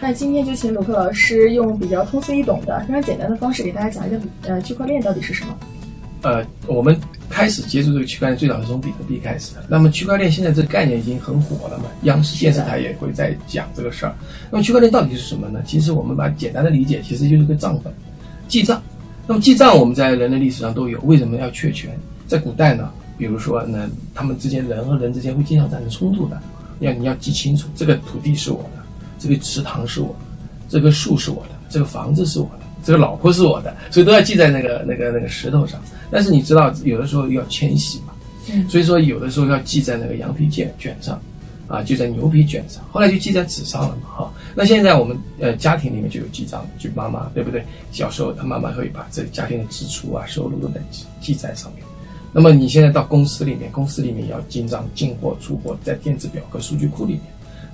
那今天就请鲁克老师用比较通俗易懂的、非常简单的方式给大家讲一下，呃，区块链到底是什么？呃，我们开始接触这个区块链，最早是从比特币开始的。那么区块链现在这个概念已经很火了嘛，央视电视台也会在讲这个事儿。那么区块链到底是什么呢？其实我们把简单的理解，其实就是个账本，记账。那么记账我们在人类历史上都有，为什么要确权？在古代呢，比如说呢，他们之间人和人之间会经常产生冲突的，要你要记清楚，这个土地是我的，这个池塘是我的，这个树是我的，这个房子是我的，这个老婆是我的，所以都要记在那个那个那个石头上。但是你知道，有的时候要迁徙嘛，所以说有的时候要记在那个羊皮卷卷上，啊，就在牛皮卷上，后来就记在纸上了嘛，哈。那现在我们呃家庭里面就有记账，就妈妈对不对？小时候他妈妈会把这个家庭的支出啊、收入都在记记在上面。那么你现在到公司里面，公司里面也要进账、进货、出货，在电子表格、数据库里面。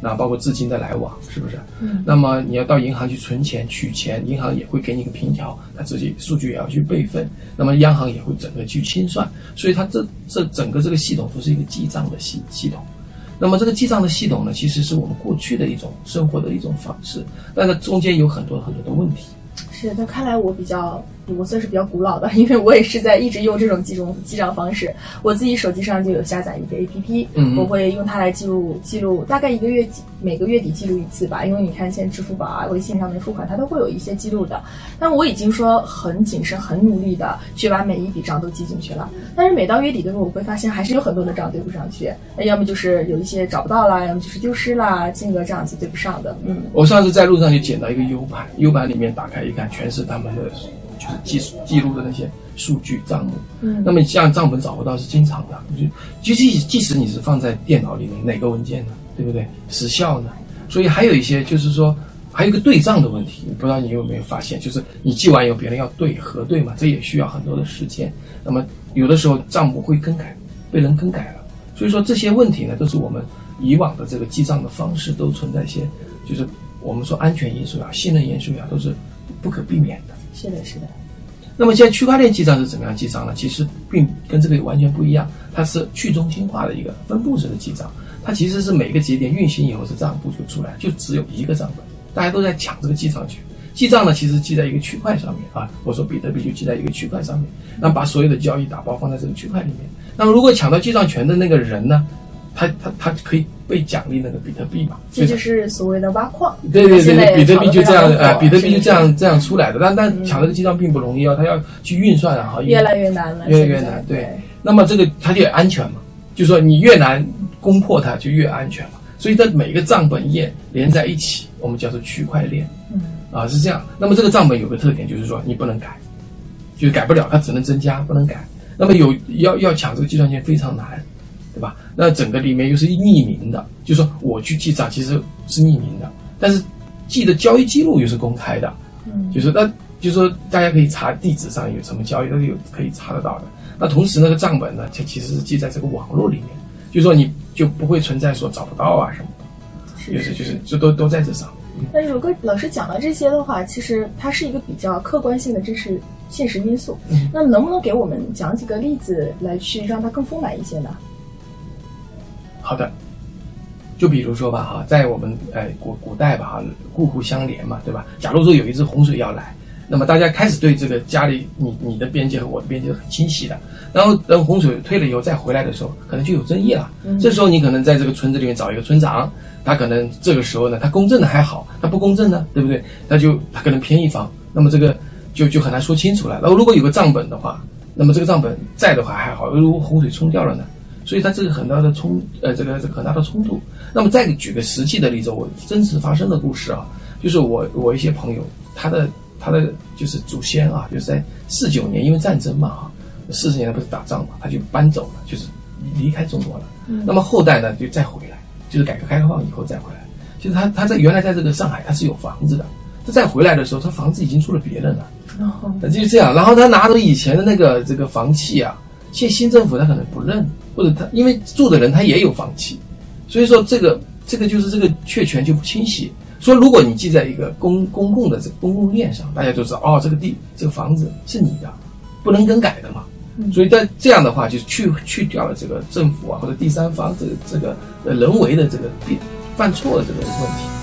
那包括资金的来往，是不是？嗯。那么你要到银行去存钱、取钱，银行也会给你一个凭条，它自己数据也要去备份。那么央行也会整个去清算，所以它这这整个这个系统都是一个记账的系系统。那么这个记账的系统呢，其实是我们过去的一种生活的一种方式，但是中间有很多很多的问题。是，那看来我比较。我算是比较古老的，因为我也是在一直用这种记种记账方式。我自己手机上就有下载一个 A P P，我会用它来记录记录，大概一个月每个月底记录一次吧。因为你看，现在支付宝啊、微信上面付款，它都会有一些记录的。但我已经说很谨慎、很努力的去把每一笔账都记进去了。但是每到月底的时候，我会发现还是有很多的账对不上去，要么就是有一些找不到啦，要么就是丢失啦，金额这样子对不上的。嗯，我上次在路上就捡到一个 U 盘，U 盘里面打开一看，全是他们的。就是记记录的那些数据账目，嗯，那么像账本找不到是经常的，就就即即使你是放在电脑里面，哪个文件呢？对不对？时效呢？所以还有一些就是说，还有一个对账的问题，不知道你有没有发现，就是你记完以后，别人要对核对嘛，这也需要很多的时间。那么有的时候账目会更改，被人更改了，所以说这些问题呢，都是我们以往的这个记账的方式都存在一些，就是我们说安全因素啊、信任因素啊，都是不可避免的。是的，是的。那么现在区块链记账是怎么样记账呢？其实并跟这个完全不一样，它是去中心化的一个分布式的记账。它其实是每个节点运行以后，这账簿就出来，就只有一个账本，大家都在抢这个记账权。记账呢，其实记在一个区块上面啊。我说比特币就记在一个区块上面，那把所有的交易打包放在这个区块里面。那么如果抢到记账权的那个人呢？他他他可以被奖励那个比特币嘛？这就是所谓的挖矿。对对对，比特币就这样，呃，比特币就这样这样出来的。但但抢这个记账并不容易啊，他要去运算啊，越来越难了，越来越难。对，那么这个它就安全嘛，就说你越难攻破它，就越安全嘛。所以它每个账本页连在一起，我们叫做区块链。嗯，啊是这样。那么这个账本有个特点，就是说你不能改，就改不了，它只能增加，不能改。那么有要要抢这个计算机非常难。对吧？那整个里面又是匿名的，就说我去记账其实是匿名的，但是记的交易记录又是公开的，嗯，就是那，就是说大家可以查地址上有什么交易都有可以查得到的。那同时那个账本呢，它其实是记在这个网络里面，就说你就不会存在说找不到啊什么的，就是就是就都都在这上。但是如果老师讲到这些的话，其实它是一个比较客观性的真实现实因素。那能不能给我们讲几个例子来去让它更丰满一些呢？好的，就比如说吧，哈，在我们呃古古代吧，哈，户户相连嘛，对吧？假如说有一只洪水要来，那么大家开始对这个家里你你的边界和我的边界是很清晰的。然后等洪水退了以后再回来的时候，可能就有争议了。这时候你可能在这个村子里面找一个村长，他可能这个时候呢，他公正的还好，他不公正呢，对不对？他就他可能偏一方，那么这个就就很难说清楚了。然后如果有个账本的话，那么这个账本在的话还好，如果洪水冲掉了呢？所以它这个很大的冲，呃，这个这个很大的冲突。那么再举个实际的例子，我真实发生的故事啊，就是我我一些朋友，他的他的就是祖先啊，就是在四九年因为战争嘛哈，四十年不是打仗嘛，他就搬走了，就是离开中国了。那么后代呢就再回来，就是改革开放以后再回来。就是他他在原来在这个上海他是有房子的，他再回来的时候，他房子已经出了别人了。哦，就是这样。然后他拿着以前的那个这个房契啊，现新政府他可能不认。或者他因为住的人他也有房契，所以说这个这个就是这个确权就不清晰。说如果你记在一个公公共的这个公共链上，大家就知道哦，这个地这个房子是你的，不能更改的嘛。所以在这样的话，就去去掉了这个政府啊或者第三方这个这个呃人为的这个犯错的这个问题。